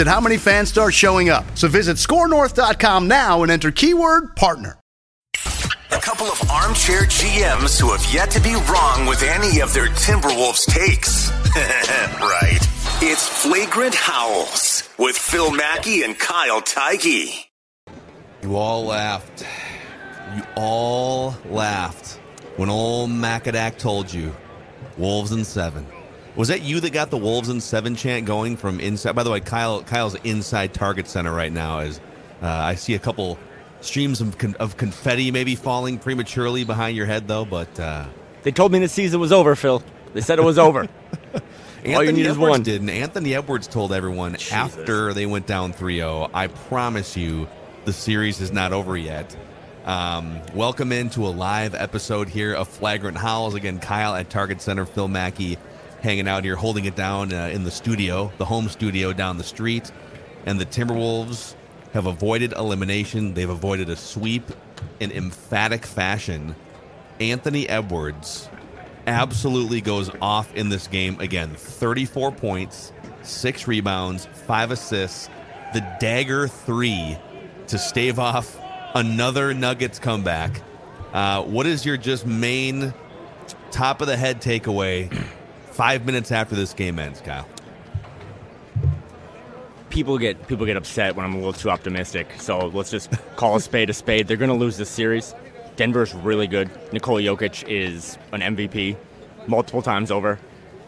at how many fans start showing up. So visit scorenorth.com now and enter keyword partner. A couple of armchair GMs who have yet to be wrong with any of their Timberwolves takes. right. It's Flagrant Howls with Phil Mackey and Kyle Theige. You all laughed. You all laughed when old Macadac told you Wolves in seven. Was that you that got the Wolves in seven chant going from inside? By the way, Kyle Kyle's inside Target Center right now. As uh, I see a couple streams of, con- of confetti maybe falling prematurely behind your head, though. But uh, they told me the season was over, Phil. They said it was over. All you need Edwards is one. Did, and Anthony Edwards told everyone Jesus. after they went down 3-0, I promise you, the series is not over yet. Um, welcome into a live episode here of Flagrant Howls. Again, Kyle at Target Center, Phil Mackey hanging out here, holding it down uh, in the studio, the home studio down the street. And the Timberwolves have avoided elimination. They've avoided a sweep in emphatic fashion. Anthony Edwards absolutely goes off in this game again 34 points, six rebounds, five assists, the dagger three to stave off another Nuggets comeback. Uh, what is your just main top of the head takeaway five minutes after this game ends, Kyle? people get people get upset when I'm a little too optimistic. So let's just call a spade a spade. They're going to lose this series. Denver's really good. Nikola Jokic is an MVP multiple times over.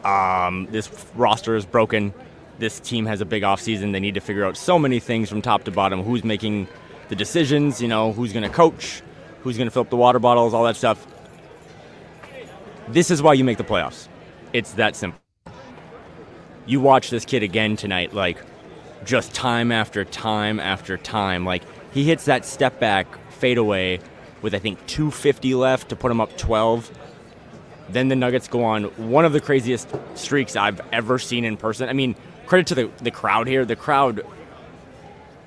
Um, this roster is broken. This team has a big offseason. They need to figure out so many things from top to bottom. Who's making the decisions? You know, who's going to coach? Who's going to fill up the water bottles? All that stuff. This is why you make the playoffs. It's that simple. You watch this kid again tonight, like just time after time after time. Like he hits that step back fadeaway with I think 250 left to put him up 12. Then the Nuggets go on one of the craziest streaks I've ever seen in person. I mean, credit to the, the crowd here. The crowd,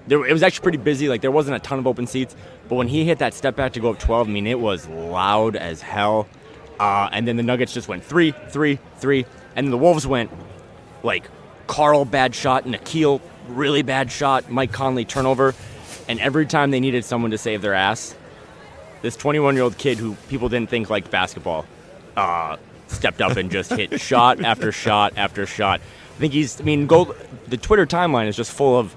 there, it was actually pretty busy. Like there wasn't a ton of open seats, but when he hit that step back to go up 12, I mean, it was loud as hell. Uh, and then the Nuggets just went three, three, three, and then the Wolves went like Karl bad shot, Nickeil really bad shot, Mike Conley turnover, and every time they needed someone to save their ass, this 21 year old kid who people didn't think liked basketball uh, stepped up and just hit shot after shot after shot. I think he's, I mean, gold, the Twitter timeline is just full of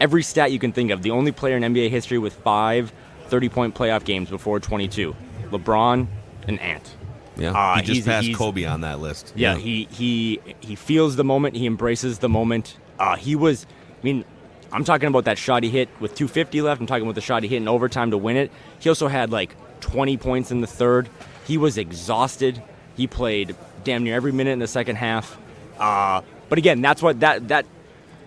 every stat you can think of. The only player in NBA history with five 30 point playoff games before 22 LeBron and Ant. Yeah, uh, he just passed Kobe on that list. Yeah, yeah, he he he feels the moment. He embraces the moment. Uh, he was I mean, I'm talking about that shot he hit with 250 left. I'm talking about the shot he hit in overtime to win it. He also had like 20 points in the third. He was exhausted. He played damn near every minute in the second half. Uh, but again, that's what that that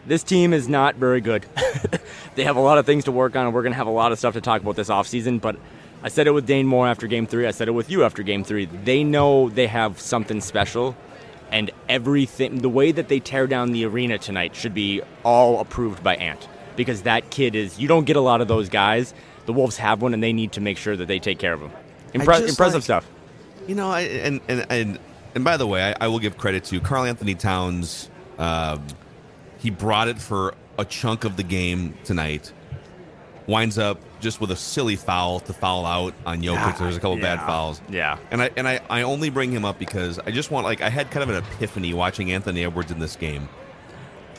this team is not very good. they have a lot of things to work on, and we're going to have a lot of stuff to talk about this offseason. But I said it with Dane Moore after game three. I said it with you after game three. They know they have something special and everything the way that they tear down the arena tonight should be all approved by Ant because that kid is you don't get a lot of those guys. The Wolves have one and they need to make sure that they take care of him. Impre- impressive like, stuff. You know, I, and, and and and by the way, I, I will give credit to Karl-Anthony Towns. Um, he brought it for a chunk of the game tonight. Winds up just with a silly foul to foul out on Jokic. Yeah, There's a couple yeah, bad fouls. Yeah. And I and I, I only bring him up because I just want like I had kind of an epiphany watching Anthony Edwards in this game.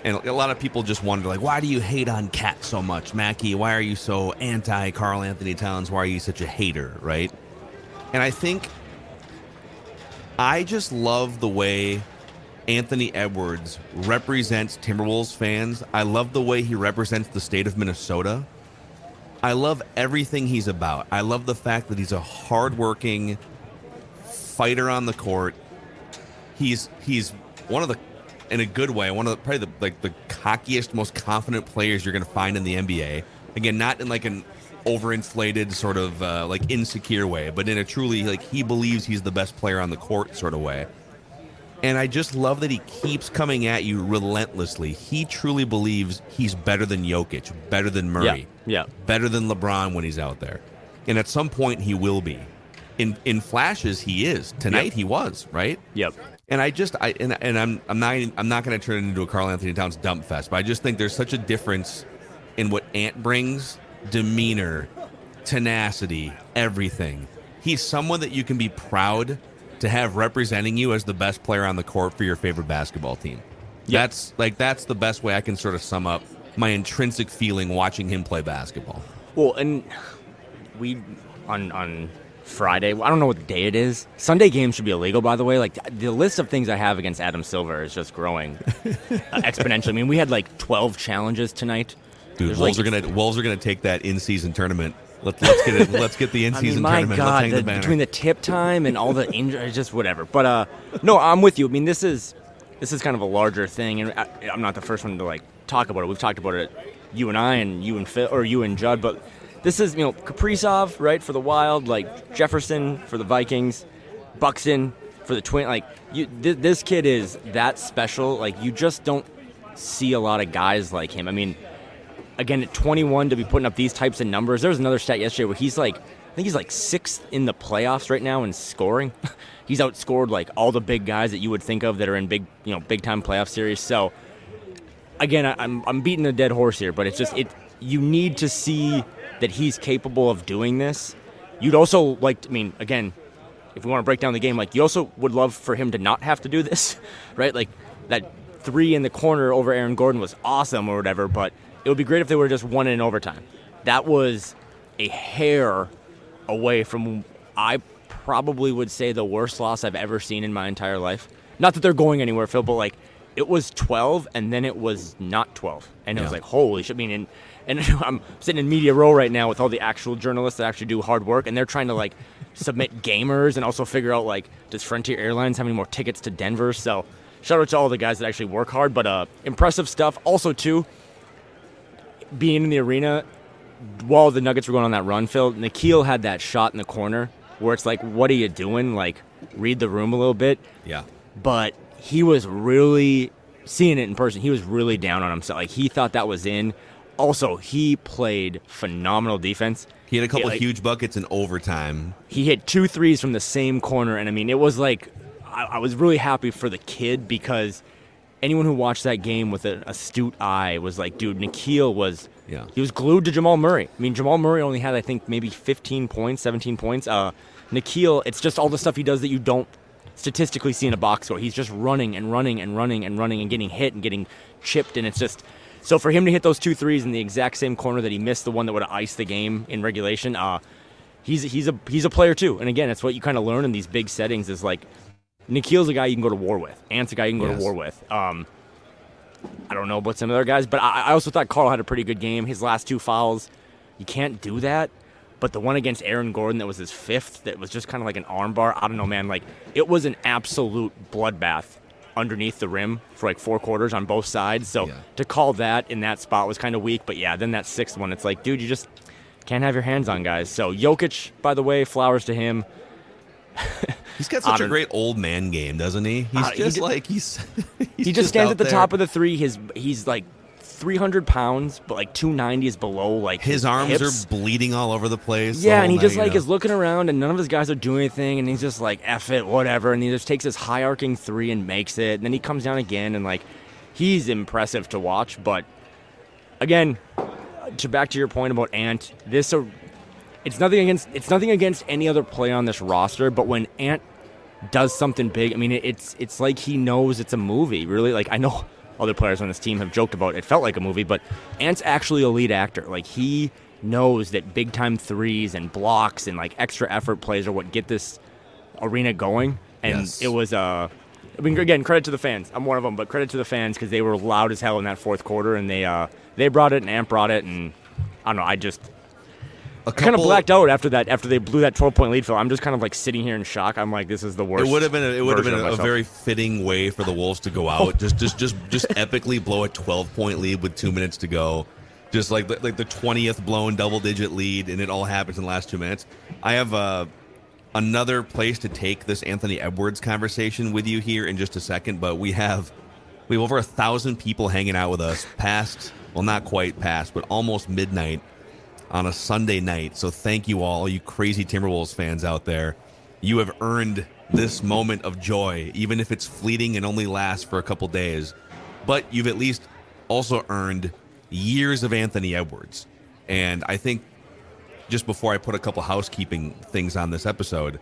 And a lot of people just wonder like why do you hate on Cat so much, Mackey? Why are you so anti Karl-Anthony Towns? Why are you such a hater, right? And I think I just love the way Anthony Edwards represents Timberwolves fans. I love the way he represents the state of Minnesota. I love everything he's about. I love the fact that he's a hardworking fighter on the court. He's he's one of the in a good way, one of the probably the like the cockiest, most confident players you're going to find in the NBA. Again, not in like an overinflated sort of uh, like insecure way, but in a truly like he believes he's the best player on the court sort of way. And I just love that he keeps coming at you relentlessly. He truly believes he's better than Jokic, better than Murray, yeah, yeah. better than LeBron when he's out there. And at some point he will be. In in flashes he is. Tonight yep. he was, right? Yep. And I just I and, and I'm I'm not I'm not going to turn it into a Karl-Anthony Towns dump fest, but I just think there's such a difference in what Ant brings demeanor, tenacity, everything. He's someone that you can be proud to have representing you as the best player on the court for your favorite basketball team. Yep. That's like that's the best way I can sort of sum up my intrinsic feeling watching him play basketball. Well, and we on on Friday. I don't know what day it is. Sunday games should be illegal, by the way. Like the list of things I have against Adam Silver is just growing uh, exponentially. I mean, we had like 12 challenges tonight. Dude, Wolves like, are gonna Wolves are gonna take that in season tournament. Let, us get it. Let's get the in season I mean, tournament. God, the, the between the tip time and all the injuries, just whatever. But uh, no, I'm with you. I mean, this is this is kind of a larger thing, and I, I'm not the first one to like talk about it. We've talked about it, you and I, and you and Phil, or you and Judd. But this is you know Kaprizov, right, for the Wild, like Jefferson for the Vikings, Buxton for the Twin. Like you, th- this kid is that special. Like you just don't see a lot of guys like him. I mean again at 21 to be putting up these types of numbers. There was another stat yesterday where he's like, I think he's like sixth in the playoffs right now in scoring. he's outscored like all the big guys that you would think of that are in big, you know, big time playoff series. So again, I, I'm I'm beating a dead horse here, but it's just it. You need to see that he's capable of doing this. You'd also like, I mean, again, if we want to break down the game, like you also would love for him to not have to do this, right? Like that three in the corner over Aaron Gordon was awesome or whatever, but it would be great if they were just one in overtime. That was a hair away from I probably would say the worst loss I've ever seen in my entire life. Not that they're going anywhere, Phil, but like it was 12 and then it was not 12. And it was like, holy shit. I mean, and, and I'm sitting in media row right now with all the actual journalists that actually do hard work and they're trying to like submit gamers and also figure out like, does Frontier Airlines have any more tickets to Denver? So shout out to all the guys that actually work hard, but uh, impressive stuff. Also, too, being in the arena while the Nuggets were going on that run, Phil, Nickeil had that shot in the corner where it's like, what are you doing? Like, read the room a little bit. Yeah. But he was really seeing it in person. He was really down on himself. Like he thought that was in. Also, he played phenomenal defense. He had a couple like, huge buckets in overtime. He hit two threes from the same corner, and I mean, it was like I, I was really happy for the kid because anyone who watched that game with an astute eye was like, dude, Nickeil was yeah. he was glued to Jamal Murray. I mean, Jamal Murray only had I think maybe 15 points, 17 points. Uh, Nickeil, it's just all the stuff he does that you don't statistically see in a box score. He's just running and running and running and running and getting hit and getting chipped, and it's just so for him to hit those two threes in the exact same corner that he missed the one that would have iced the game in regulation. Uh, he's he's a he's a player too, and again, it's what you kind of learn in these big settings is like Nickeil's a guy you can go to war with. Ant's a guy you can go yes. to war with. Um, I don't know about some other guys, but I, I, also thought Karl had a pretty good game. His last two fouls, you can't do that. But the one against Aaron Gordon that was his fifth, that was just kind of like an armbar. I don't know, man. Like it was an absolute bloodbath underneath the rim for like four quarters on both sides. So yeah. to call that in that spot was kind of weak. But yeah, then that sixth one, it's like, dude, you just can't have your hands on guys. So Jokic, by the way, flowers to him. He's got such a great old man game, doesn't he? He's uh, just he like he's, he's he just, stands at the there. top of the three. His he's like 300 pounds, but like 290 is below like his, his arms hips. are bleeding all over the place. Yeah, and he just like know. is looking around, and none of his guys are doing anything, and he's just like f it, whatever, and he just takes his high arcing three and makes it, and then he comes down again, and like he's impressive to watch. But again, to back to your point about Ant, this a it's nothing against it's nothing against any other player on this roster, but when Ant does something big, I mean it's it's like he knows it's a movie. Really, like I know other players on this team have joked about it, it felt like a movie, but Ant's actually a lead actor. Like he knows that big time threes and blocks and like extra effort plays are what get this arena going. And Yes. it was uh, I mean, again, credit to the fans. I'm one of them, but credit to the fans because they were loud as hell in that fourth quarter, and they uh, they brought it, and Ant brought it, and I don't know. I just I kind of blacked out after that. After they blew that 12 point lead, Phil, I'm just kind of like sitting here in shock. I'm like, this is the worst. It would have been a, it would have been a, a very fitting way for the Wolves to go out. Just just just just epically blow a 12 point lead with 2 minutes to go. Just like like the 20th blown double digit lead and it all happens in the last 2 minutes. I have uh, another place to take this Anthony Edwards conversation with you here in just a second, but we have we have over a thousand people hanging out with us past well not quite past, but almost midnight on a Sunday night. So thank you all, you crazy Timberwolves fans out there. You have earned this moment of joy, even if it's fleeting and only lasts for a couple days. But you've at least also earned years of Anthony Edwards. And I think just before I put a couple housekeeping things on this episode,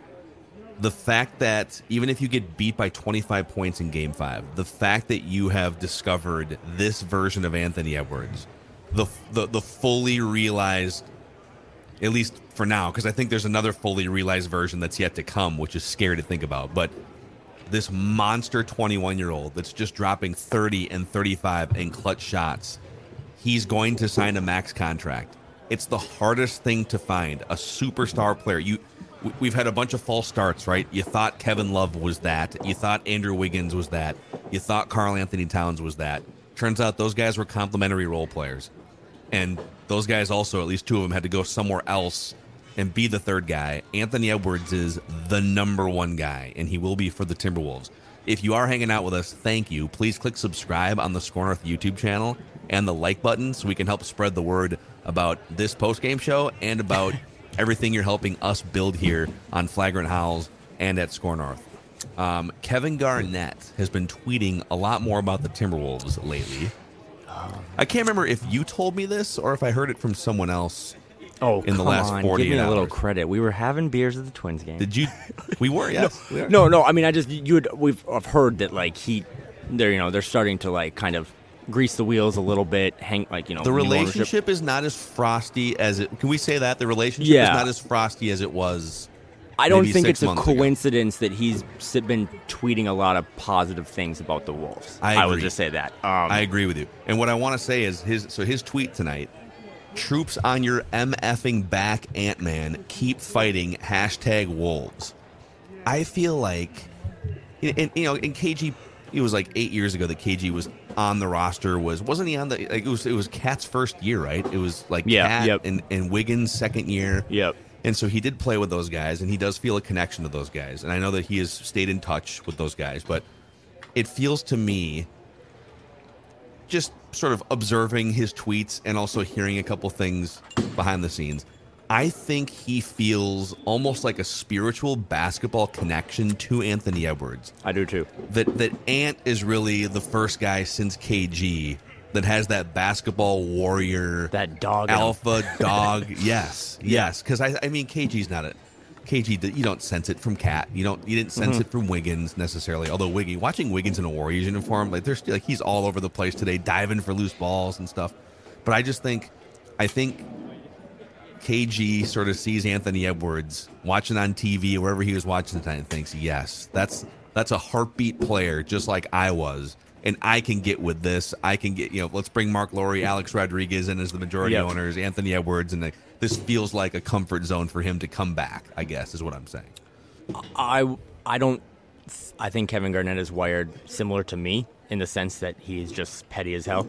the fact that even if you get beat by 25 points in game five, the fact that you have discovered this version of Anthony Edwards, the the, the fully realized, at least for now, because I think there's another fully realized version that's yet to come, which is scary to think about. But this monster 21 year old that's just dropping 30 and 35 in clutch shots, he's going to sign a max contract. It's the hardest thing to find a superstar player. You, we've had a bunch of false starts, right? You thought Kevin Love was that. You thought Andrew Wiggins was that. You thought Karl-Anthony Towns was that. Turns out those guys were complementary role players, and those guys also, at least two of them, had to go somewhere else and be the third guy. Anthony Edwards is the number one guy, and he will be for the Timberwolves. If you are hanging out with us, thank you. Please click subscribe on the Score North YouTube channel and the like button so we can help spread the word about this post game show and about everything you're helping us build here on Flagrant Howls and at Score North. Um, Kevin Garnett has been tweeting a lot more about the Timberwolves lately. I can't remember if you told me this or if I heard it from someone else. Oh, in the last on, 48 give me a little hours. credit. We were having beers at the Twins game. Did you? We were, yes. we are. No, no. I mean, I just you would we've I've heard that like he, they're you know they're starting to like kind of grease the wheels a little bit. Hang like you know The relationship is not as frosty as it. Can we say that the relationship Yeah. is not as frosty as it was? I don't think it's a months ago. coincidence that he's been tweeting a lot of positive things about the Wolves. I would just say that. Um, I agree with you. And what I want to say is his. So his tweet tonight: "Troops on your mfing back, Ant Man. Keep fighting." Hashtag Wolves. I feel like, and, you know, in KG, it was like eight years ago that KG was on the roster. Was wasn't he on the? Like it was. It was Cat's first year, right? It was like Yeah, Cat yep. and and Wiggins' second year. Yep. And so he did play with those guys, and he does feel a connection to those guys. And I know that he has stayed in touch with those guys, but it feels to me, just sort of observing his tweets and also hearing a couple things behind the scenes, I think he feels almost like a spiritual basketball connection to Anthony Edwards. I do too. That that Ant is really the first guy since KG that has that basketball warrior That dog alpha dog. yes, yes. Because I, I mean, KG's not a KG. You don't sense it from Cat. You don't. You didn't sense Mm-hmm. it from Wiggins necessarily. Although Wiggy, watching Wiggins in a Warriors uniform, like there's like he's all over the place today, diving for loose balls and stuff. But I just think, I think KG sort of sees Anthony Edwards watching on TV or wherever he was watching tonight and thinks, yes, that's that's a heartbeat player, just like I was. And I can get with this. I can get, you know, let's bring Marc Lore, Alex Rodriguez in as the majority Yep. owners, Anthony Edwards, and like, this feels like a comfort zone for him to come back, I guess, is what I'm saying. I I don't. I think Kevin Garnett is wired similar to me in the sense that he's just petty as hell.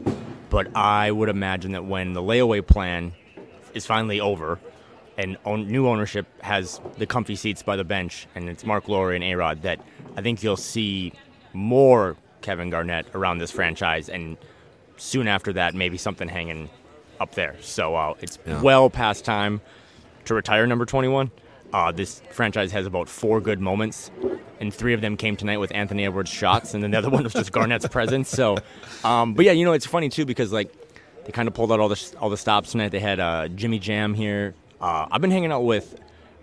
But I would imagine that when the layaway plan is finally over and own, new ownership has the comfy seats by the bench and it's Marc Lore and A-Rod, that I think you'll see more Kevin Garnett around this franchise and soon after that maybe something hanging up there. So uh, it's Yeah. well past time to retire number 21. Uh, this franchise has about four good moments, and three of them came tonight with Anthony Edwards shots, and then the other one was just Garnett's presence. So, um, but yeah, you know it's funny too because like they kind of pulled out all the all the stops tonight. They had uh, Jimmy Jam here. Uh, I've been hanging out with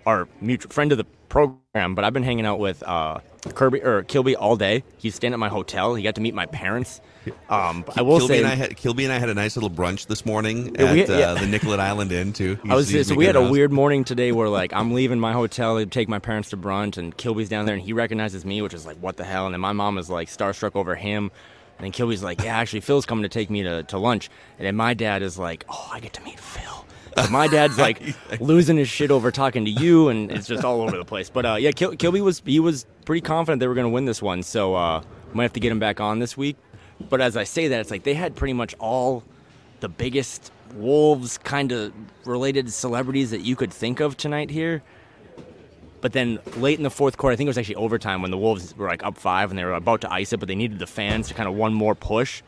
our mutual friend of the program, but I've been hanging out with uh, Kirby or Kilby all day. He's staying at my hotel. He got to meet my parents. Um, I will Kilby say, and I had Kilby and I had a nice little brunch this morning Yeah, at we- uh, the Nicollet Island Inn too. I was so we had a House. weird morning today where like I'm leaving my hotel to take my parents to brunch and Kilby's down there and he recognizes me, which is like what the hell, and then my mom is like starstruck over him. And then Kilby's like, yeah, actually, Phil's coming to take me to, to lunch. And then my dad is like, oh, I get to meet Phil. My dad's like losing his shit over talking to you, and it's just all over the place. But uh, yeah, Kil- Kilby was he was pretty confident they were going to win this one, so uh, might have to get him back on this week. But as I say that, it's like they had pretty much all the biggest Wolves kind of related celebrities that you could think of tonight here. But then late in the fourth quarter, I think it was actually overtime when the Wolves were like up five and they were about to ice it, but they needed the fans to kind of one more push.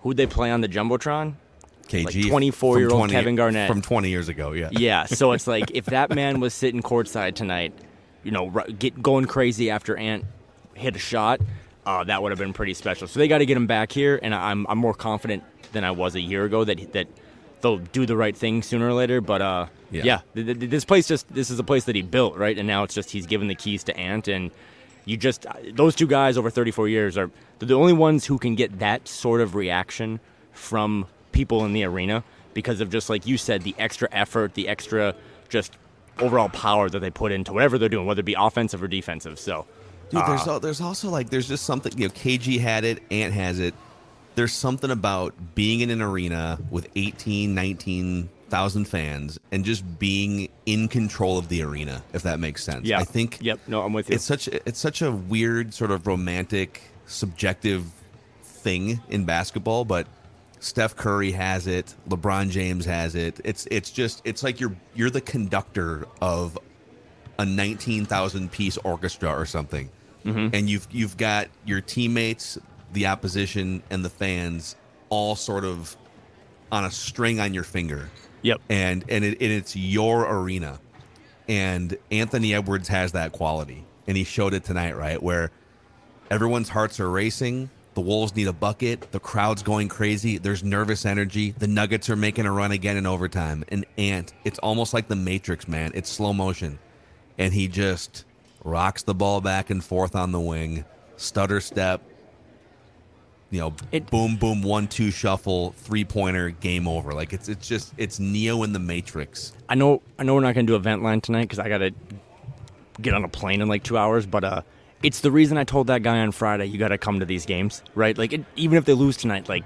Who'd they play on the jumbotron? KG like from 24-year-old 20 Kevin Garnett. from 20 years ago. Yeah. Yeah, so it's like if that man was sitting courtside tonight, you know, get going crazy after Ant hit a shot, uh, that would have been pretty special. So they got to get him back here, and I'm I'm more confident than I was a year ago that that they'll do the right thing sooner or later. But uh, Yeah. yeah, th- th- this place just this is a place that he built, right? And now it's just he's given the keys to Ant, and you just those two guys over 34 years are they're the only ones who can get that sort of reaction from people in the arena because of just like you said, the extra effort, the extra just overall power that they put into whatever they're doing, whether it be offensive or defensive. So. Dude, Uh, there's there's also like there's just something you know. KG had it, Ant has it. There's something about being in an arena with 18, 19,000 fans and just being in control of the arena, if that makes sense. Yeah. I think Yep. No, I'm with you. it's such it's such a weird sort of romantic, subjective thing in basketball, but Steph Curry has it, LeBron James has it. It's it's just it's like you're you're the conductor of a 19,000 piece orchestra or something. Mm-hmm. And you've you've got your teammates, the opposition and the fans all sort of on a string on your finger. Yep. and and, it, and it's your arena. And anthony edwards has that quality. And he showed it tonight right? Where everyone's hearts are racing the wolves need a bucket the crowd's going crazy there's nervous energy the nuggets are making a run again in overtime and ant it's almost like the matrix man it's slow motion and he just rocks the ball back and forth on the wing stutter step you know, It- boom, boom, one, two, shuffle, three pointer, game over. Like it's it's just it's Neo in the Matrix. I know. I know we're not going to do event line tonight because I got to get on a plane in like two hours. But uh, it's the reason I told that guy on Friday you got to come to these games, right? Like it, even if they lose tonight, like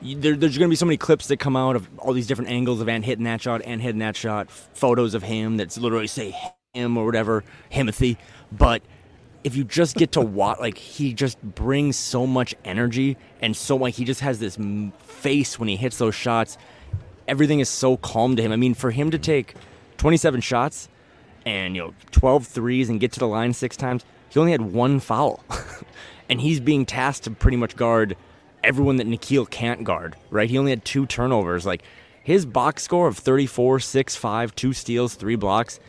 you, there, there's going to be so many clips that come out of all these different angles of Ant hitting that shot, Ant hitting that shot, photos of him that's literally say him or whatever, Himothy. But if you just get to watch, like he just brings so much energy and so like he just has this face when he hits those shots. Everything is so calm to him. I mean, for him to take 27 shots and you know 12 threes and get to the line six times, he only had one foul, and he's being tasked to pretty much guard everyone that Nickeil can't guard. Right? He only had two turnovers. Like his box score of 34, 6, 5, two steals, three blocks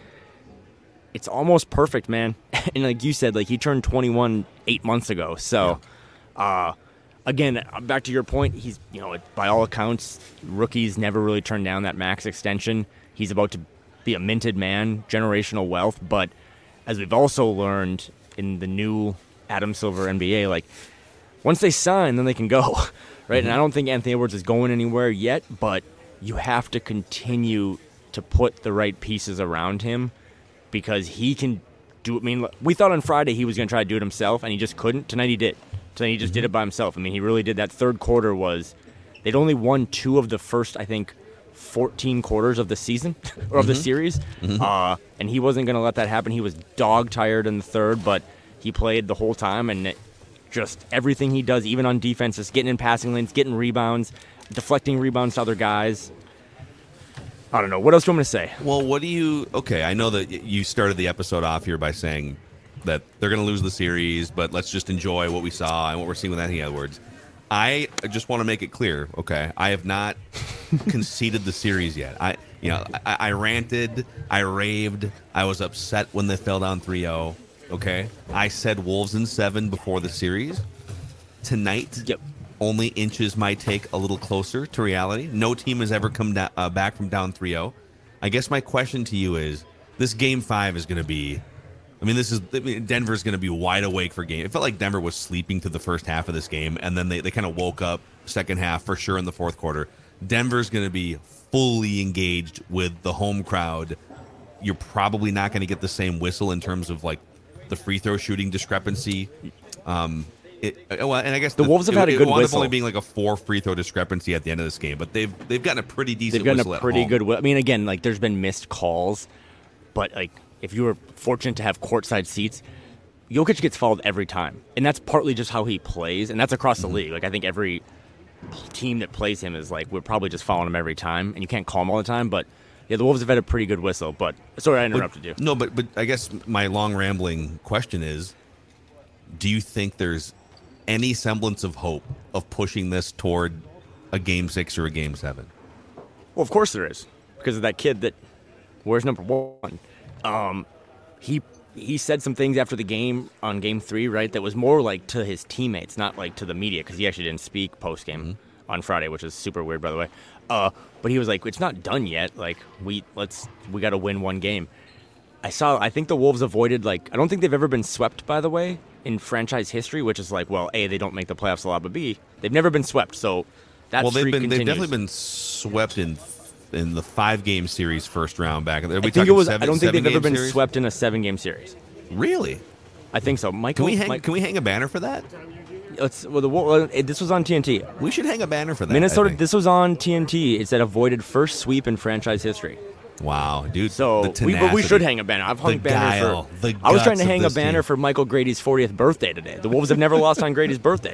it's almost perfect, man. and like you said, like he turned 21 eight months ago. So, uh, again, uh, back to your point, he's you know by all accounts, rookies never really turned down that max extension. He's about to be a minted man, generational wealth. But as we've also learned in the new Adam Silver NBA, like once they sign, then they can go, right? And mm-hmm. I don't think Anthony Edwards is going anywhere yet, but you have to continue to put the right pieces around him because he can do. It. I mean, we thought on Friday he was going to try to do it himself, and he just couldn't. Tonight he did. Tonight he just mm-hmm. did it by himself. I mean, he really did. That third quarter was they'd only won two of the first, I think. 14 quarters of the season or of the series, uh, and he wasn't going to let that happen. He was dog tired in the third, but he played the whole time, and it, just everything he does, even on defense, is getting in passing lanes, getting rebounds, deflecting rebounds to other guys. I don't know. What else do you want me to say? Well, what do you? Okay, I know that you started the episode off here by saying that they're going to lose the series, but let's just enjoy what we saw and what we're seeing with Anthony Edwards. I just want to make it clear. Okay, I have not conceded the series yet. I, you know, I, I ranted, I raved, I was upset when they fell down 3-0. Okay, I said Wolves in seven before the series. Tonight, Yep. only inches might take a little closer to reality. No team has ever come da- uh, back from down 3-0. I guess my question to you is: This game five is going to be I mean, this is I mean, Denver's going to be wide awake for game. It felt like Denver was sleeping through the first half of this game, and then they, they kind of woke up second half for sure in the fourth quarter. Denver's going to be fully engaged with the home crowd. You're probably not going to get the same whistle in terms of like the free throw shooting discrepancy. Um, it, uh, well, and I guess the, Wolves have it, had a it good up whistle. only being like a four free throw discrepancy at the end of this game, but they've they've gotten a pretty decent. They've gotten a pretty good. I mean, again, like there's been missed calls, but like if you were fortunate to have courtside seats, Jokic gets fouled every time, and that's partly just how he plays, and that's across Mm-hmm. the league. Like I think every team that plays him is like we're probably just following him every time, and you can't call him all the time. But yeah, the Wolves have had a pretty good whistle. But sorry, I But- interrupted you. No, but but I guess my long rambling question is: Do you think there's any semblance of hope of pushing this toward a game six or a game seven? Well, of course there is, because of that kid that wears number one. Um, he he said some things after the game on game three, right? That was more like to his teammates, not like to the media, because he actually didn't speak post game on Friday, which is super weird, by the way. Uh, but he was like, "It's not done yet. Like we let's we got to win one game." I saw. I think the Wolves avoided like. I don't think they've ever been swept, by the way, in franchise history. Which is like, well, a they don't make the playoffs a lot, but b they've never been swept. So that well, they've been they've definitely been swept in in the five game series first round back. Are we I think it was. Seven, I don't think they've ever been series? swept in a seven game series. Really? I think so. Michael, Can we hang? Mike- Can we hang a banner for that? let's. Well, the well, this was on TNT. We should hang a banner for that. Minnesota. This was on TNT. It said avoided first sweep in franchise history. Wow, dude. So we, but we should hang a banner. I've hung The banners guile, for. the I was trying to hang a banner team. for Michael Grady's 40th birthday today. The Wolves have never lost on Grady's birthday.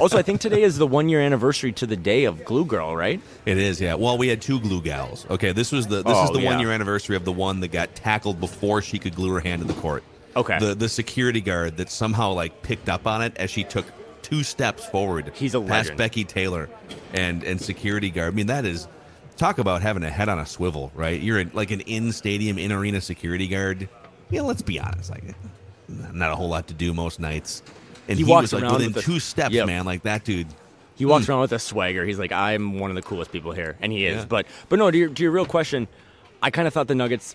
Also, I think today is the one year anniversary to the day of Glue Girl, right? It is, yeah. Well, we had two glue gals. Okay, this was the this is Oh, the yeah. one year anniversary of the one that got tackled before she could glue her hand to the court. Okay. The the security guard that somehow like picked up on it as she took two steps forward. He's a past legend. Becky Taylor and and security guard. I mean, that is talk about having a head on a swivel, right? You're in, like an in stadium, in arena security guard. Yeah, let's be honest, like not a whole lot to do most nights. And He he, walks was like around within with a- two steps, Yep. man. Like that dude. He walks around with a swagger. He's like, I'm one of the coolest people here, and he is. Yeah. But but no, to your, to your real question, I kind of thought the Nuggets.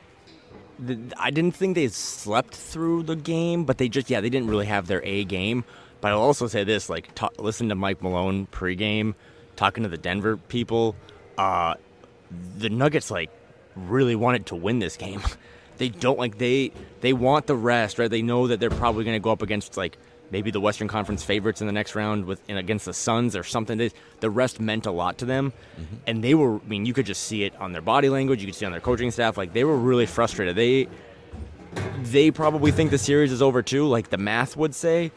The, I didn't think they slept through the game, but they just yeah they didn't really have their A game. But I'll also say this: like, ta listen to Mike Malone pregame, talking to the Denver people. Uh, the Nuggets like really wanted to win this game. They don't like they they want the rest, right? They know that they're probably going to go up against like maybe the Western Conference favorites in the next round with and against the Suns or something. They, the rest meant a lot to them, mm-hmm. and they were. I mean, you could just see it on their body language. You could see it on their coaching staff. Like they were really frustrated. They they probably think the series is over too, like the math would say.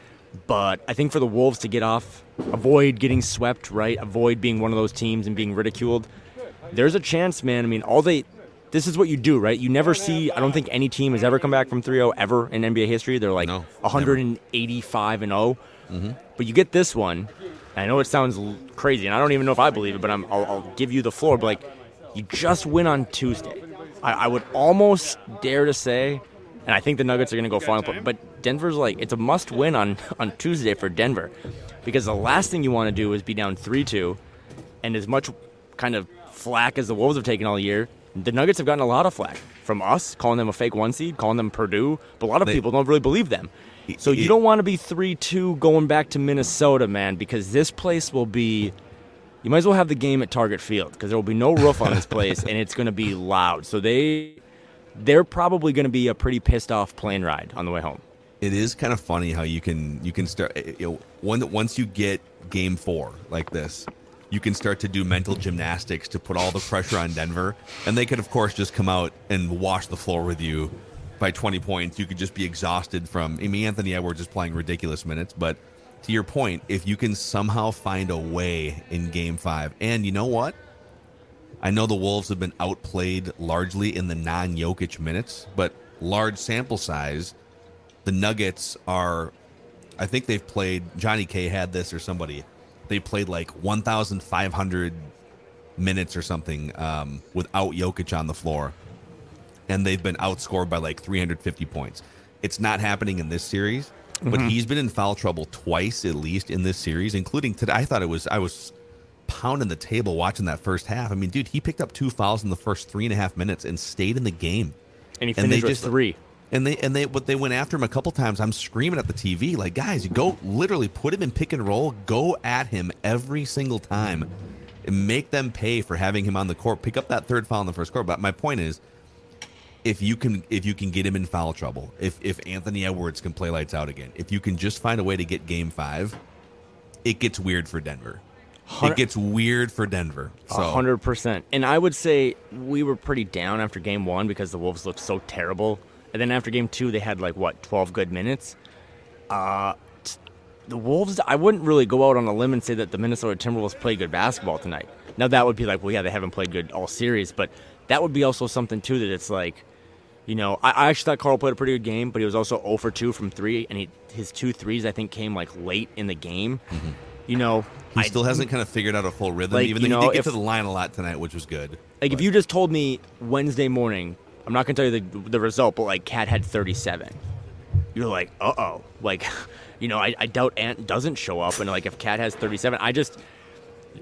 But I think for the Wolves to get off, avoid getting swept, right? Avoid being one of those teams and being ridiculed. There's a chance, man. I mean, all they this is what you do, right? You never see I don't think any team has ever come back from 3-0 ever in NBA history. They're like No, 185 and 0. But you get this one. and I know it sounds crazy, and I don't even know if I believe it, but I'm, I'll, I'll give you the floor. But like, you just win on Tuesday. I, I would almost dare to say, and I think the Nuggets are going to go final. But, but Denver's like it's a must win on on Tuesday for Denver, because the last thing you want to do is be down three two, and as much kind of flack as the Wolves have taken all year, the Nuggets have gotten a lot of flack from us, calling them a fake one seed, calling them Purdue. But a lot of They- people don't really believe them. So you don't want to be three two going back to Minnesota, man, because this place will be. You might as well have the game at Target Field because there will be no roof on this place and it's going to be loud. So they, they're probably going to be a pretty pissed off plane ride on the way home. it is kind of funny how you can you can start eh, eh, you know one once you get game four like this you can start to do mental gymnastics to put all the pressure on denver and they could of course just come out and wash the floor with you by 20 points you could just be exhausted from i mean anthony edwards is playing ridiculous minutes but to your point if you can somehow find a way in game five and you know what I know the Wolves have been outplayed largely in the non Jokic minutes, but large sample size the Nuggets are, I think they've played. Johnny K had this or somebody. They played like 1,500 minutes or something um, without Jokic on the floor, and they've been outscored by like 350 points. It's not happening in this series, but Mm-hmm. he's been in foul trouble twice at least in this series, including today. I thought it was I was pounding the table watching that first half. I mean, dude, he picked up two fouls in the first three and a half minutes and stayed in the game. And he And they with just- three. And they and they but they went after him a couple times. I'm screaming at the TV like, guys, go literally put him in pick and roll, go at him every single time, and make them pay for having him on the court. Pick up that third foul in the first quarter. But my point is, if you can if you can get him in foul trouble, if if Anthony Edwards can play lights out again, if you can just find a way to get Game Five, it gets weird for Denver. It gets weird for Denver. So A hundred percent. And I would say we were pretty down after game one because the Wolves looked so terrible. And then after game two, they had like what twelve good minutes. Uh, t- the Wolves. I wouldn't really go out on a limb and say that the Minnesota Timberwolves played good basketball tonight. Now that would be like, well, yeah, they haven't played good all series, but that would be also something too that it's like, you know, I, I actually thought Karl played a pretty good game, but he was also 0 for 2 from three, and he, his two threes I think came like late in the game. You know, he I- still hasn't kind of figured out a full rhythm, Like, even you though know, he did get if- to the line a lot tonight, which was good. Like if you just told me Wednesday morning, I'm not gonna tell you the the result, but like Cat had 37. You're like, uh oh, like, you know, I, I doubt Ant doesn't show up, and like if Cat has 37, I just,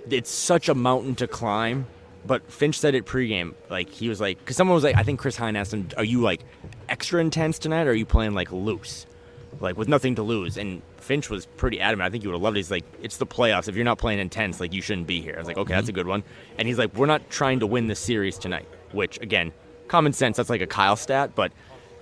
it's such a mountain to climb. But Finch said it pregame, like he was like, because someone was like, I think Chris Hine asked him, "Are you like extra intense tonight, or are you playing like loose, like with nothing to lose?" And Finch was pretty adamant. I think you would have loved it. He's like, "It's the playoffs. If you're not playing intense, like you shouldn't be here." I was like, "Okay, that's a good one." And he's like, "We're not trying to win this series tonight," which again, common sense. That's like a Kyle stat, but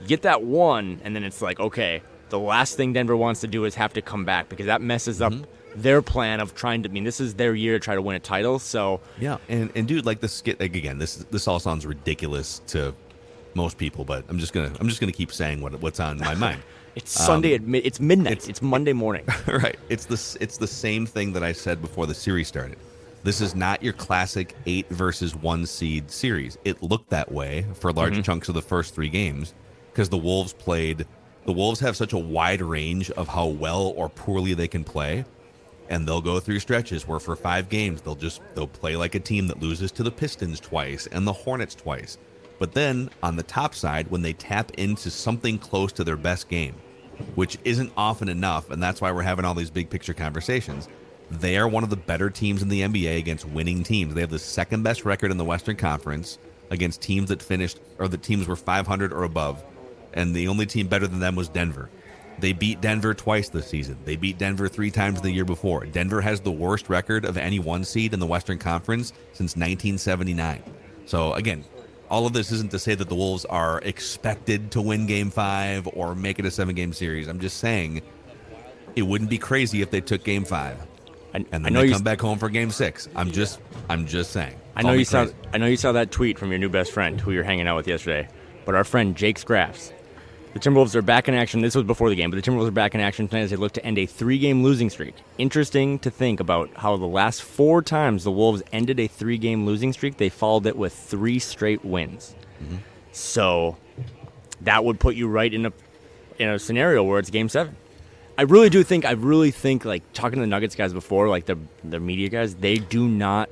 you get that one, and then it's like, okay, the last thing Denver wants to do is have to come back because that messes up mm-hmm. their plan of trying to. I mean, this is their year to try to win a title. So Yeah, and and dude, like this like, again. This this all sounds ridiculous to most people, but I'm just gonna I'm just gonna keep saying what what's on my mind. it's Sunday um, at mid. It's midnight. It's, Monday morning. right. It's the it's the same thing that I said before the series started. This is not your classic eight versus one seed series. It looked that way for large mm-hmm. chunks of the first three games because the Wolves played. The Wolves have such a wide range of how well or poorly they can play, and they'll go through stretches where for five games they'll just they'll play like a team that loses to the Pistons twice and the Hornets twice. But then on the top side, when they tap into something close to their best game, which isn't often enough, and that's why we're having all these big picture conversations. They are one of the better teams in the NBA against winning teams. They have the second best record in the Western Conference against teams that finished or the teams were 500 or above, and the only team better than them was Denver. They beat Denver twice this season. They beat Denver three times the year before. Denver has the worst record of any one seed in the Western Conference since 1979. So again, all of this isn't to say that the Wolves are expected to win Game Five or make it a seven-game series. I'm just saying it wouldn't be crazy if they took Game Five I, and I then know you. come back home for Game Six. I'm just, I'm just saying. I know you saw. I know you saw that tweet from your new best friend who you're hanging out with yesterday. But our friend Jake Scraffs, the Timberwolves are back in action. This was before the game, but the Timberwolves are back in action tonight as they look to end a three-game losing streak. Interesting to think about how the last four times the Wolves ended a three-game losing streak, they followed it with three straight wins. Mm-hmm. So that would put you right in a in a scenario where it's Game Seven. I really do think. I really think like talking to the Nuggets guys before, like the the media guys, they do not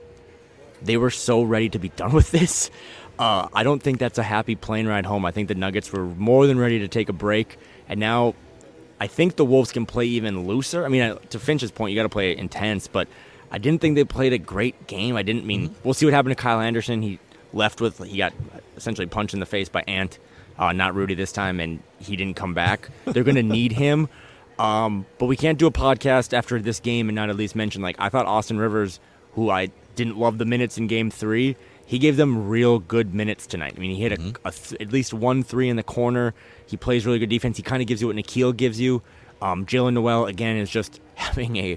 they were so ready to be done with this. Uh, I don't think that's a happy plane ride home. I think the Nuggets were more than ready to take a break, and now I think the Wolves can play even looser. I mean, to Finch's point, you got to play intense, but I didn't think they played a great game. I didn't mean we'll see what happened to Kyle Anderson. He left with he got essentially punched in the face by Ant, uh, not Rudy this time, and he didn't come back. They're going to need him. Um, but we can't do a podcast after this game and not at least mention like I thought Austin Rivers, who I didn't love the minutes in Game Three, he gave them real good minutes tonight. I mean, he hit a, a th- at least one three in the corner. He plays really good defense. He kind of gives you what Nickeil gives you. Um, Jaylen Nowell again is just having a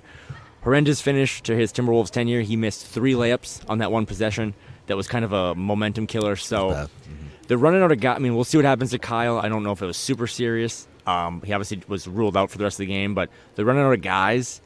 horrendous finish to his Timberwolves tenure. He missed three layups on that one possession. That was kind of a momentum killer. So bad. they're running out of guys. I mean, we'll see what happens to Kyle. I don't know if it was super serious. Um, he obviously was ruled out for the rest of the game, but they're running out of guys.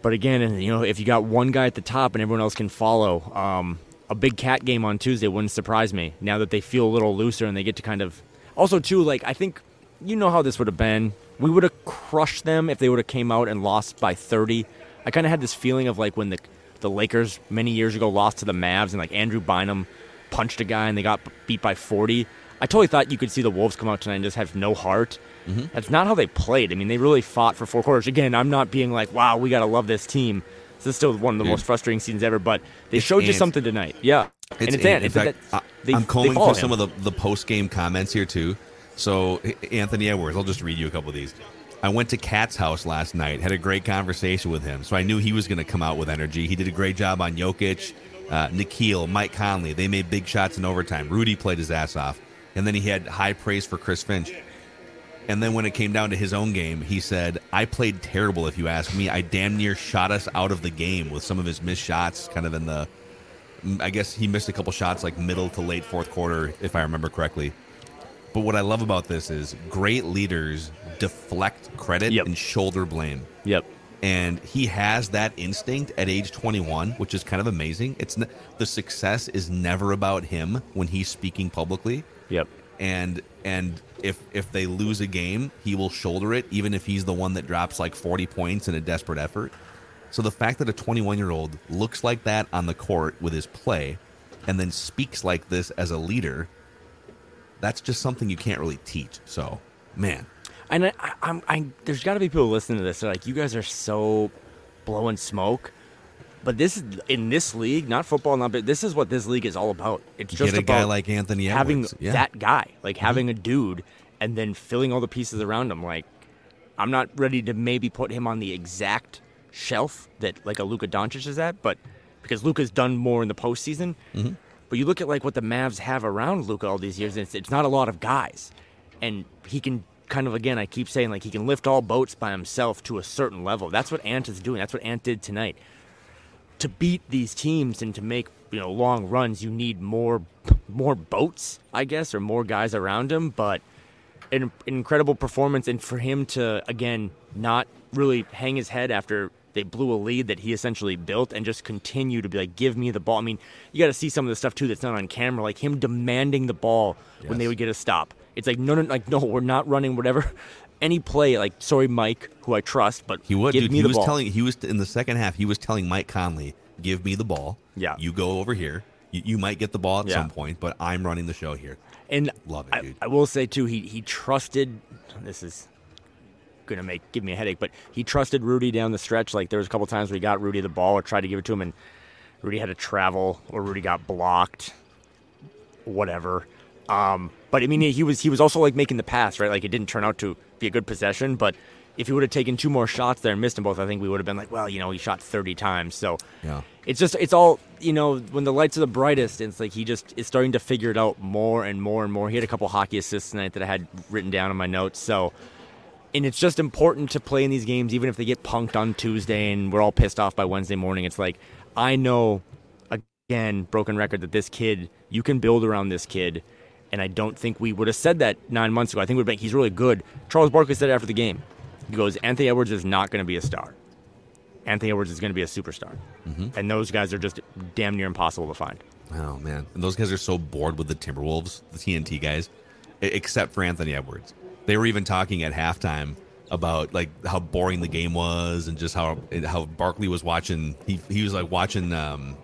But again, you know, if you got one guy at the top and everyone else can follow, um, a big cat game on Tuesday wouldn't surprise me. Now that they feel a little looser and they get to kind of, also too, like I think you know how this would have been. We would have crushed them if they would have came out and lost by 30. I kind of had this feeling of like when the the Lakers many years ago lost to the Mavs and like Andrew Bynum punched a guy and they got beat by 40. I totally thought you could see the Wolves come out tonight and just have no heart. Mm-hmm. That's not how they played. I mean, they really fought for four quarters. Again, I'm not being like, wow, we got to love this team. This is still one of the Dude. most frustrating scenes ever, but they it's showed you something tonight. Yeah. It's and it's Ant. In fact, that, they, I'm combing through him. some of the, the post game comments here, too. So, Anthony Edwards, I'll just read you a couple of these. I went to Cat's house last night, had a great conversation with him, so I knew he was going to come out with energy. He did a great job on Jokic, uh, Nickeil, Mike Conley. They made big shots in overtime. Rudy played his ass off. And then he had high praise for Chris Finch. And then when it came down to his own game, he said, I played terrible, if you ask me. I damn near shot us out of the game with some of his missed shots, kind of in the. I guess he missed a couple shots like middle to late fourth quarter, if I remember correctly. But what I love about this is great leaders deflect credit yep. and shoulder blame. Yep. And he has that instinct at age 21, which is kind of amazing. It's n- the success is never about him when he's speaking publicly. Yep. And and if if they lose a game, he will shoulder it even if he's the one that drops like 40 points in a desperate effort. So the fact that a 21-year-old looks like that on the court with his play and then speaks like this as a leader that's just something you can't really teach. So, man. And I, I, I'm, I, there's got to be people listening to this. They're like, you guys are so blowing smoke. But this is in this league, not football, not but this is what this league is all about. It's just a about guy like Anthony having yeah. that guy, like mm-hmm. having a dude, and then filling all the pieces around him. Like, I'm not ready to maybe put him on the exact shelf that like a Luka Doncic is at, but because Luka's done more in the postseason. Mm-hmm. But you look at like what the Mavs have around Luka all these years, and it's, it's not a lot of guys, and he can kind of again I keep saying like he can lift all boats by himself to a certain level. That's what Ant is doing. That's what Ant did tonight. To beat these teams and to make you know long runs, you need more more boats, I guess, or more guys around him. But an, an incredible performance, and for him to again not really hang his head after they blew a lead that he essentially built and just continue to be like, give me the ball. I mean, you got to see some of the stuff too that's not on camera, like him demanding the ball yes. when they would get a stop. It's like no, no, like no, we're not running whatever. Any play, like sorry, Mike, who I trust, but he would. Give dude, me he the was ball. telling. He was in the second half. He was telling Mike Conley, "Give me the ball. Yeah, you go over here. You, you might get the ball at yeah. some point, but I'm running the show here." And love it, I, I will say too, he he trusted. This is going to make give me a headache. But he trusted Rudy down the stretch. Like there was a couple times where he got Rudy the ball or tried to give it to him, and Rudy had to travel or Rudy got blocked, whatever. Um, but I mean, he was he was also like making the pass, right? Like it didn't turn out to be a good possession, but if he would have taken two more shots there and missed them both, I think we would have been like, well, you know, he shot 30 times. So yeah. it's just, it's all, you know, when the lights are the brightest, it's like he just is starting to figure it out more and more and more. He had a couple hockey assists tonight that I had written down in my notes. So and it's just important to play in these games, even if they get punked on Tuesday and we're all pissed off by Wednesday morning. It's like I know, again, broken record that this kid, you can build around this kid, and I don't think we would have said that nine months ago. I think we'd be like, he's really good. Charles Barkley said after the game, he goes, Anthony Edwards is not going to be a star. Anthony Edwards is going to be a superstar, mm-hmm. and those guys are just damn near impossible to find. Oh man, and those guys are so bored with the Timberwolves, the TNT guys, except for Anthony Edwards. They were even talking at halftime about like how boring the game was and just how how Barkley was watching. He he was like watching um,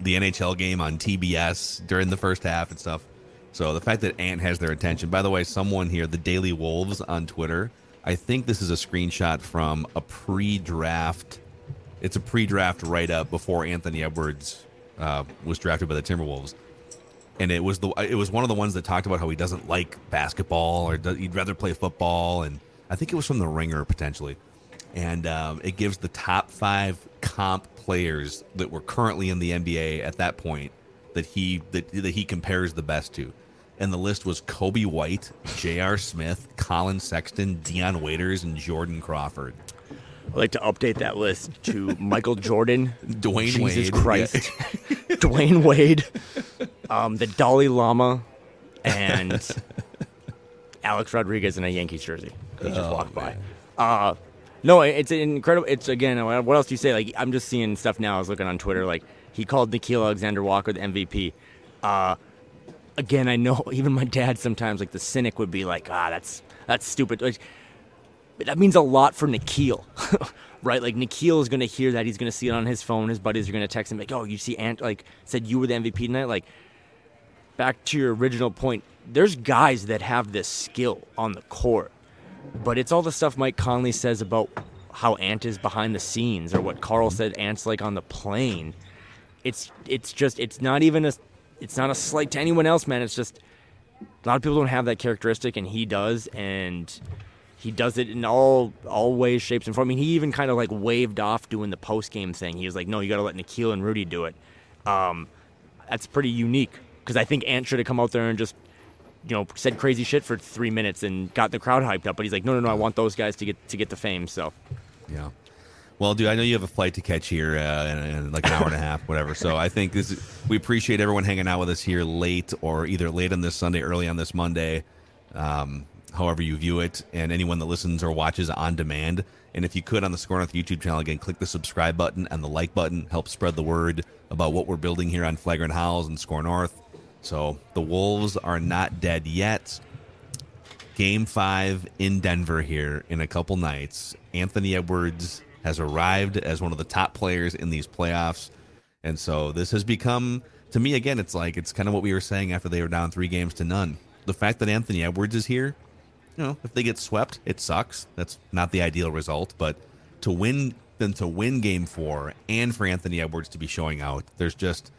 the NHL game on TBS during the first half and stuff. So the fact that Ant has their attention. By the way, someone here, the Daily Wolves on Twitter. I think this is a screenshot from a pre-draft. It's a pre-draft write-up before Anthony Edwards uh, was drafted by the Timberwolves and it was the it was one of the ones that talked about how he doesn't like basketball or does, he'd rather play football, and I think it was from the Ringer potentially, and um, it gives the top five comp players that were currently in the NBA at that point that he that, that he compares the best to. And the list was Coby White, J.R. Smith, Collin Sexton, Dion Waiters, and Jordan Crawford. I'd like to update that list to Michael Jordan, Dwyane Jesus Wade, Christ, yeah. Dwyane Wade, um, the Dalai Lama, and Alex Rodriguez in a Yankees jersey. He just oh, walked man. by. Uh, no, it's incredible. It's again, what else do you say? Like I'm just seeing stuff now. I was looking on Twitter. Like he called Nickeil Alexander Walker the MVP. Uh, again, I know even my dad sometimes like the cynic would be like, ah, that's that's stupid. Like, that means a lot for Nickeil, right? Like Nickeil is to hear that. He's to see it on his phone. His buddies are to text him like, "Oh, you see Ant like said you were the MVP tonight." Like, back to your original point, there's guys that have this skill on the court, but it's all the stuff Mike Conley says about how Ant is behind the scenes, or what Karl said Ant's like on the plane. It's it's just it's not even a it's not a slight to anyone else, man. It's just a lot of people don't have that characteristic, and he does, and he does it in all all ways, shapes, and forms. I mean, he even kind of like waved off doing the post game thing. He was like, "No, you got to let Nickeil and Rudy do it." Um, that's pretty unique because I think Ant should have come out there and just you know said crazy shit for three minutes and got the crowd hyped up. But he's like, "No, no, no, I want those guys to get to get the fame." So, yeah. Well, dude, I know you have a flight to catch here uh, in, in, like an hour and a half, whatever. So I think this is, we appreciate everyone hanging out with us here late or either late on this Sunday, early on this Monday. Um, however you view it, and anyone that listens or watches on demand. And if you could on the Score North YouTube channel again, click the subscribe button and the like button. Help spread the word about what we're building here on Flagrant Howls and Score North. So the Wolves are not dead yet. Game five in Denver here in a couple nights. Anthony Edwards has arrived as one of the top players in these playoffs. And so this has become, to me, again, it's like, it's kind of what we were saying after they were down three games to none. The fact that Anthony Edwards is here you know, if they get swept, it sucks. That's not the ideal result, but to win then to win game 4 and for Anthony Edwards to be showing out, there's just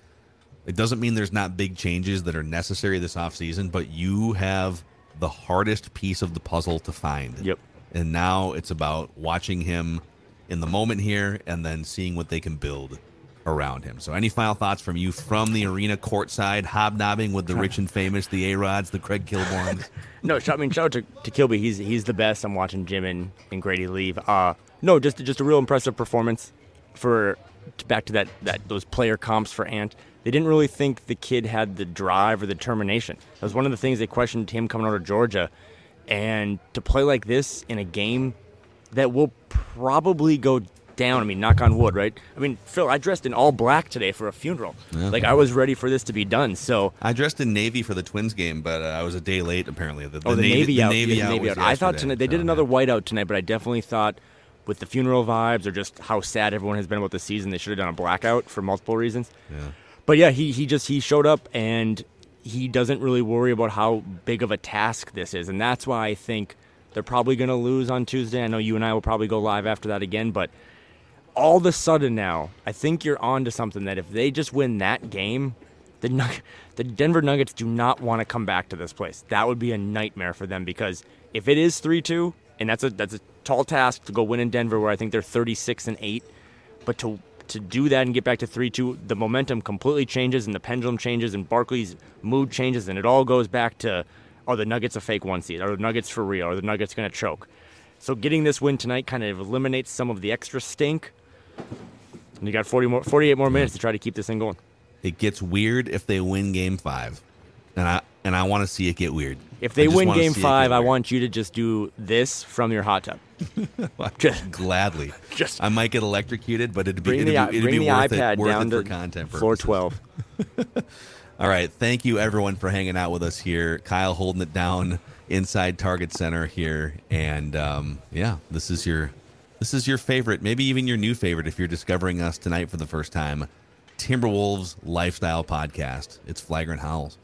it doesn't mean there's not big changes that are necessary this offseason, but you have the hardest piece of the puzzle to find. Yep. And now it's about watching him in the moment here and then seeing what they can build around him. So, any final thoughts from you from the arena courtside, hobnobbing with the rich and famous, the A Rods, the Craig Kilborns? no, I mean, shout out to, to Kilby. He's he's the best. I'm watching Jim and, and Grady leave. Uh, no, just just a real impressive performance for back to that that those player comps for Ant. They didn't really think the kid had the drive or the determination. That was one of the things they questioned him coming out of Georgia. And to play like this in a game that will probably go down. I mean, knock on wood, right? I mean, Phil, I dressed in all black today for a funeral. Yeah. Like I was ready for this to be done. So I dressed in navy for the Twins game, but uh, I was a day late apparently. The, the oh, the navy, navy out. The navy, out, navy out. I thought tonight they did another whiteout tonight, but I definitely thought with the funeral vibes or just how sad everyone has been about the season, they should have done a blackout for multiple reasons. Yeah. But yeah, he he just he showed up and he doesn't really worry about how big of a task this is, and that's why I think they're probably going to lose on Tuesday. I know you and I will probably go live after that again, but all of a sudden now, I think you're on to something that if they just win that game, the Nug- the Denver Nuggets do not want to come back to this place. That would be a nightmare for them because if it is 3-2, and that's a that's a tall task to go win in Denver where I think they're 36 and 8, but to to do that and get back to 3-2, the momentum completely changes and the pendulum changes and Barkley's mood changes and it all goes back to are the Nuggets a fake one seed? Are the Nuggets for real? Are the Nuggets going to choke? So getting this win tonight kind of eliminates some of the extra stink and you got 40 more, 48 more minutes to try to keep this thing going. It gets weird if they win Game Five, and I and I want to see it get weird. If they win Game Five, I want you to just do this from your hot tub. just gladly. Just I might get electrocuted, but it'd be it'd the, be, it'd be the worth iPad it, worth down it to for content floor twelve. All right, thank you everyone for hanging out with us here. Kyle holding it down inside Target Center here, and um, yeah, this is your this is your favorite, maybe even your new favorite if you're discovering us tonight for the first time. Timberwolves Lifestyle Podcast. It's Flagrant Howls.